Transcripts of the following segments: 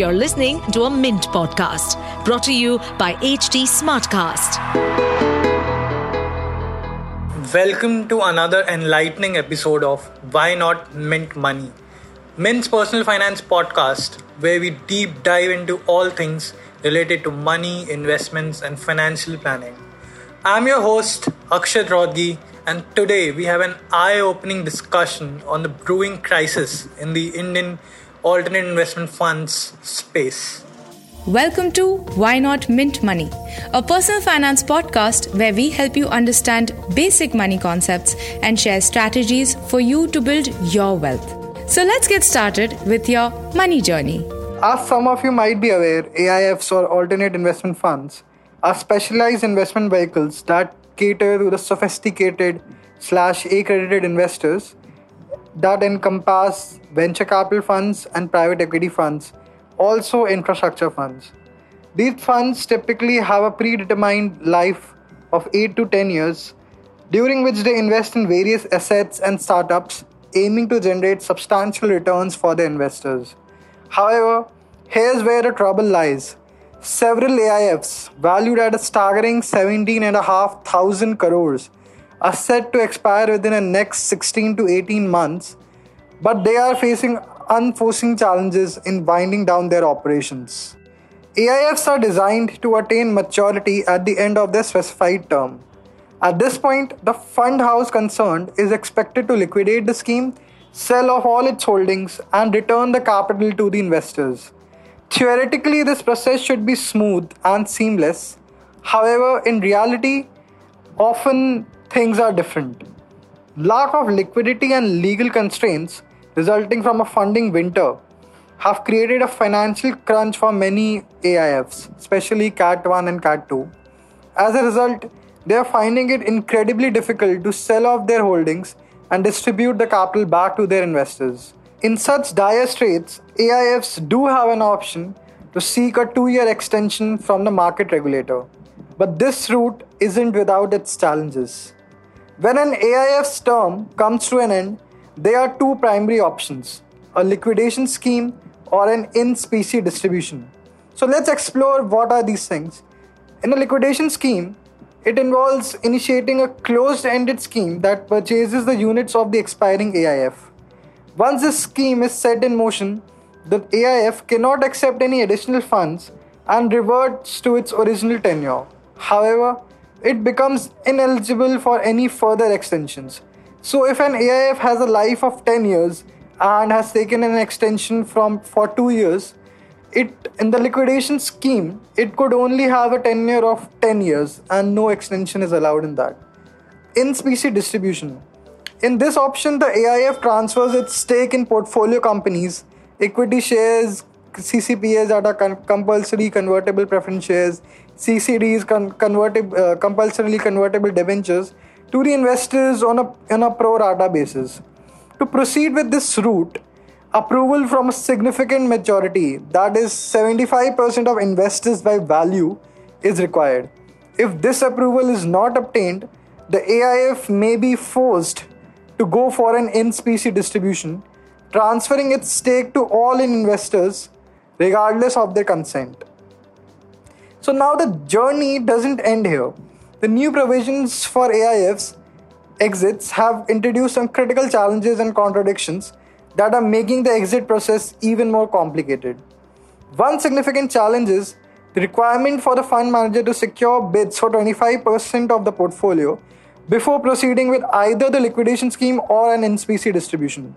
You're listening to a Mint podcast brought to you by HT Smartcast. Welcome to another enlightening episode of Why Not Mint Money, Mint's personal finance podcast, where we deep dive into all things related to money, investments, and financial planning. I'm your host, Akshat Rodgi, and today we have an eye opening discussion on the brewing crisis in the Indian alternate investment funds space. Welcome to Why Not Mint Money, a personal finance podcast where we help you understand basic money concepts and share strategies for you to build your wealth. So let's get started with your money journey. As some of you might be aware, AIFs or alternate investment funds are specialized investment vehicles that cater to the sophisticated slash accredited investors that encompass venture capital funds and private equity funds, also infrastructure funds. These funds typically have a predetermined life of 8 to 10 years, during which they invest in various assets and startups aiming to generate substantial returns for their investors. However, here's where the trouble lies. Several AIFs, valued at a staggering 17,500 crores, are set to expire within the next 16 to 18 months, but they are facing unforeseen challenges in winding down their operations. AIFs are designed to attain maturity at the end of their specified term. At this point, the fund house concerned is expected to liquidate the scheme, sell off all its holdings, and return the capital to the investors. Theoretically, this process should be smooth and seamless. However, in reality, often things are different. Lack of liquidity and legal constraints resulting from a funding winter have created a financial crunch for many AIFs, especially CAT 1 and CAT 2. As a result, they are finding it incredibly difficult to sell off their holdings and distribute the capital back to their investors. In such dire straits, AIFs do have an option to seek a two year extension from the market regulator. But this route isn't without its challenges. When an AIF's term comes to an end, there are two primary options a liquidation scheme or an in specie distribution. So let's explore what are these things. In a liquidation scheme, it involves initiating a closed ended scheme that purchases the units of the expiring AIF. Once this scheme is set in motion, the AIF cannot accept any additional funds and reverts to its original tenure. However, it becomes ineligible for any further extensions. So if an AIF has a life of 10 years and has taken an extension from for 2 years, it in the liquidation scheme, it could only have a tenure of 10 years and no extension is allowed in that. In specie distribution. In this option, the AIF transfers its stake in portfolio companies, equity shares, CCPS that are compulsory convertible preference shares, CCDs, con- uh, compulsorily convertible debentures to the investors on a, on a pro rata basis. To proceed with this route, approval from a significant majority, that is 75% of investors by value, is required. If this approval is not obtained, the AIF may be forced to go for an in specie distribution, transferring its stake to all investors regardless of their consent. So now the journey doesn't end here. The new provisions for AIFs exits have introduced some critical challenges and contradictions that are making the exit process even more complicated. One significant challenge is the requirement for the fund manager to secure bids for 25% of the portfolio before proceeding with either the liquidation scheme or an in specie distribution.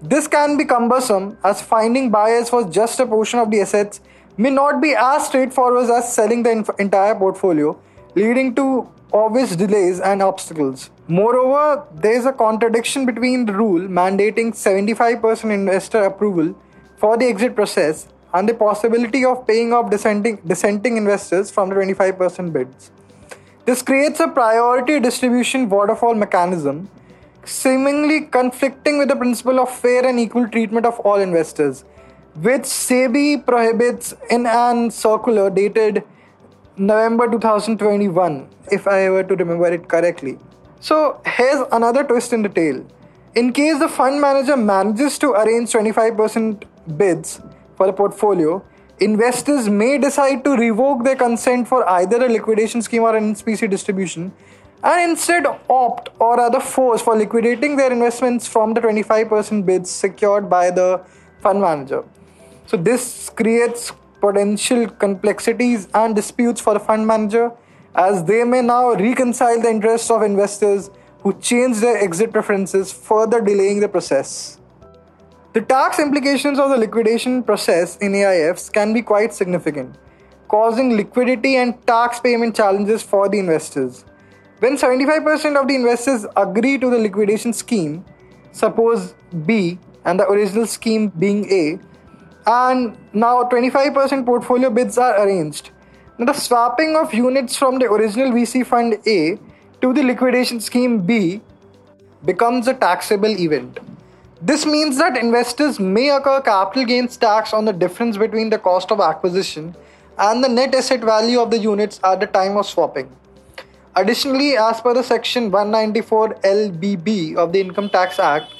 This can be cumbersome as finding buyers for just a portion of the assets may not be as straightforward as selling the inf- entire portfolio, leading to obvious delays and obstacles. Moreover, there is a contradiction between the rule mandating 75% investor approval for the exit process and the possibility of paying off dissenting, dissenting investors from the 25% bids. This creates a priority distribution waterfall mechanism, seemingly conflicting with the principle of fair and equal treatment of all investors which SEBI prohibits in an circular dated November 2021, if I were to remember it correctly. So, here's another twist in the tale. In case the fund manager manages to arrange 25% bids, for a portfolio, investors may decide to revoke their consent for either a liquidation scheme or an in specie distribution and instead opt or rather force for liquidating their investments from the 25% bids secured by the fund manager. So, this creates potential complexities and disputes for the fund manager as they may now reconcile the interests of investors who change their exit preferences, further delaying the process. The tax implications of the liquidation process in AIFs can be quite significant, causing liquidity and tax payment challenges for the investors. When 75% of the investors agree to the liquidation scheme, suppose B and the original scheme being A, and now 25% portfolio bids are arranged. Now, the swapping of units from the original VC fund A to the liquidation scheme B becomes a taxable event. This means that investors may occur capital gains tax on the difference between the cost of acquisition and the net asset value of the units at the time of swapping. Additionally, as per the section 194 LBB of the Income Tax Act,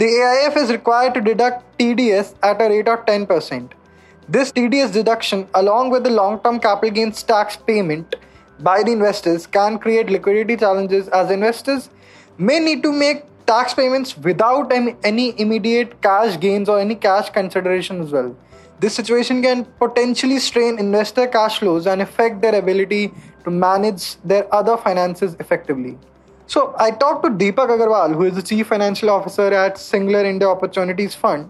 the AIF is required to deduct TDS at a rate of 10%. This TDS deduction, along with the long term capital gains tax payment by the investors, can create liquidity challenges as investors may need to make tax payments without any immediate cash gains or any cash consideration as well. This situation can potentially strain investor cash flows and affect their ability to manage their other finances effectively. So I talked to Deepak Agarwal, who is the Chief Financial Officer at Singular India Opportunities Fund.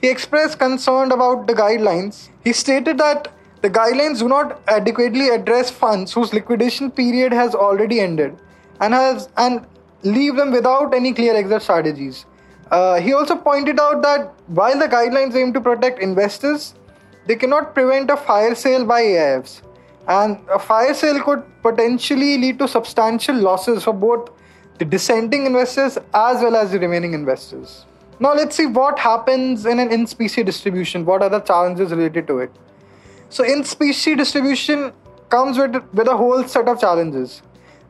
He expressed concern about the guidelines. He stated that the guidelines do not adequately address funds whose liquidation period has already ended and has and leave them without any clear exit strategies. Uh, he also pointed out that while the guidelines aim to protect investors, they cannot prevent a fire sale by AIFs and a fire sale could potentially lead to substantial losses for both the dissenting investors as well as the remaining investors. Now, let's see what happens in an in specie distribution. What are the challenges related to it? So, in specie distribution comes with, with a whole set of challenges.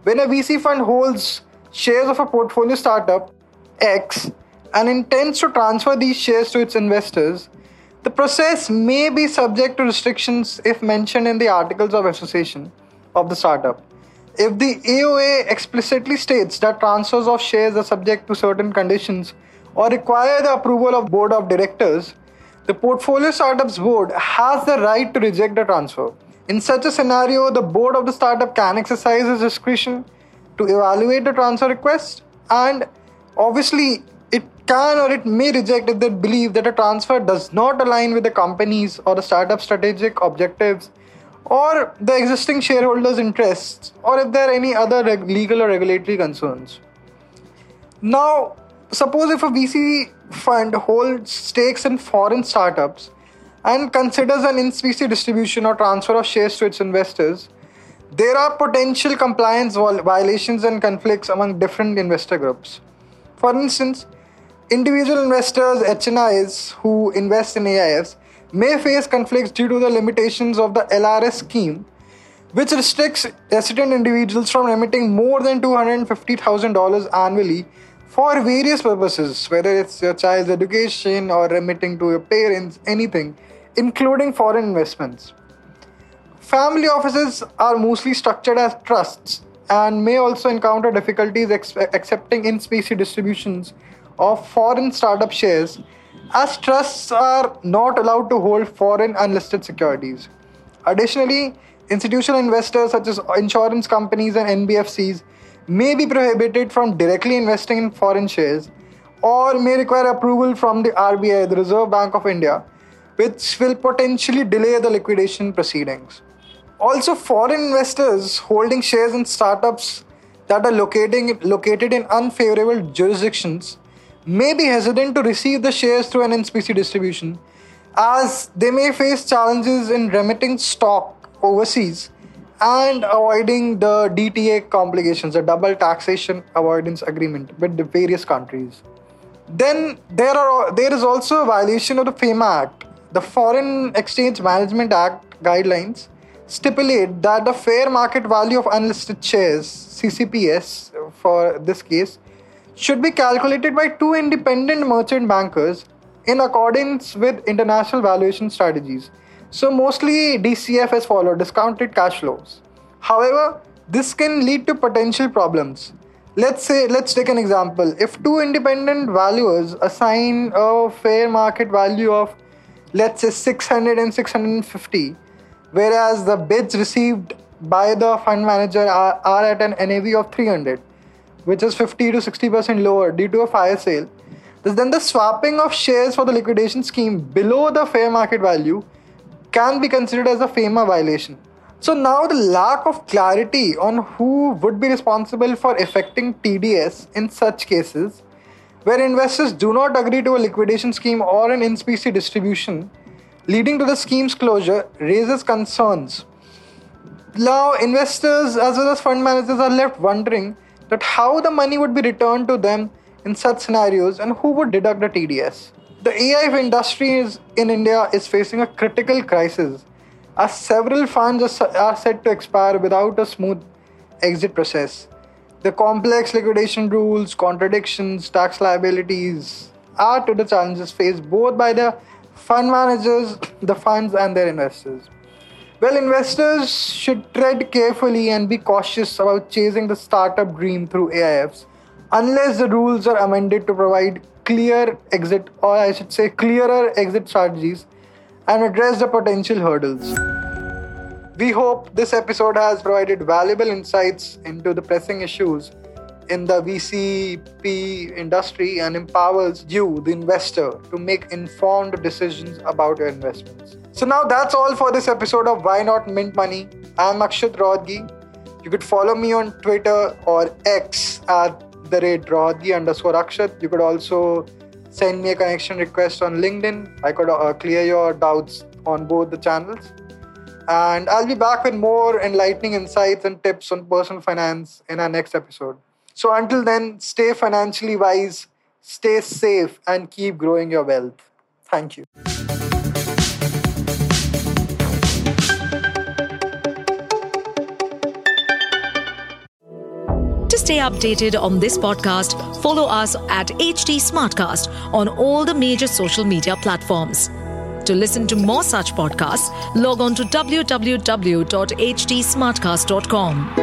When a VC fund holds shares of a portfolio startup X and intends to transfer these shares to its investors, the process may be subject to restrictions if mentioned in the Articles of Association of the startup. If the AOA explicitly states that transfers of shares are subject to certain conditions or require the approval of board of directors, the portfolio startup's board has the right to reject the transfer. In such a scenario, the board of the startup can exercise its discretion to evaluate the transfer request and obviously can or it may reject if they believe that a transfer does not align with the company's or the startup's strategic objectives or the existing shareholders' interests or if there are any other reg- legal or regulatory concerns. Now, suppose if a VC fund holds stakes in foreign startups and considers an in specie distribution or transfer of shares to its investors, there are potential compliance violations and conflicts among different investor groups. For instance, Individual investors, HNIs, who invest in AIFs, may face conflicts due to the limitations of the LRS scheme, which restricts resident individuals from remitting more than $250,000 annually for various purposes, whether it's your child's education or remitting to your parents, anything, including foreign investments. Family offices are mostly structured as trusts and may also encounter difficulties accepting in specie distributions of foreign startup shares as trusts are not allowed to hold foreign unlisted securities. Additionally, institutional investors such as insurance companies and NBFCs may be prohibited from directly investing in foreign shares or may require approval from the RBI, the Reserve Bank of India, which will potentially delay the liquidation proceedings. Also, foreign investors holding shares in startups that are locating, located in unfavorable jurisdictions may be hesitant to receive the shares through an in specie distribution as they may face challenges in remitting stock overseas and avoiding the DTA complications, the double taxation avoidance agreement with the various countries. Then there are there is also a violation of the FEMA Act. The Foreign Exchange Management Act guidelines stipulate that the fair market value of unlisted shares, CCPS for this case, should be calculated by two independent merchant bankers in accordance with international valuation strategies. So, mostly DCF is followed, discounted cash flows. However, this can lead to potential problems. Let's say, let's take an example. If two independent valuers assign a fair market value of, let's say, 600 and 650, whereas the bids received by the fund manager are, are at an NAV of 300, which is 50 to 60% lower due to a fire sale, then the swapping of shares for the liquidation scheme below the fair market value can be considered as a FEMA violation. So now the lack of clarity on who would be responsible for effecting TDS in such cases, where investors do not agree to a liquidation scheme or an in specie distribution, leading to the scheme's closure, raises concerns. Now, investors as well as fund managers are left wondering that how the money would be returned to them in such scenarios and who would deduct the TDS. The AIF industry is, in India is facing a critical crisis as several funds are set to expire without a smooth exit process. The complex liquidation rules, contradictions, tax liabilities are to the challenges faced both by the fund managers, the funds, and their investors. Well, investors should tread carefully and be cautious about chasing the startup dream through AIFs unless the rules are amended to provide clear exit, or I should say, clearer exit strategies and address the potential hurdles. We hope this episode has provided valuable insights into the pressing issues in the VCP industry and empowers you, the investor, to make informed decisions about your investments. So, now that's all for this episode of Why Not Mint Money. I'm Akshat Rodgi. You could follow me on Twitter or X at the rate Rodgi underscore Akshat. You could also send me a connection request on LinkedIn. I could uh, clear your doubts on both the channels. And I'll be back with more enlightening insights and tips on personal finance in our next episode. So until then, stay financially wise, stay safe, and keep growing your wealth. Thank you. To stay updated on this podcast, follow us at HT Smartcast on all the major social media platforms. To listen to more such podcasts, log on to www.htsmartcast.com.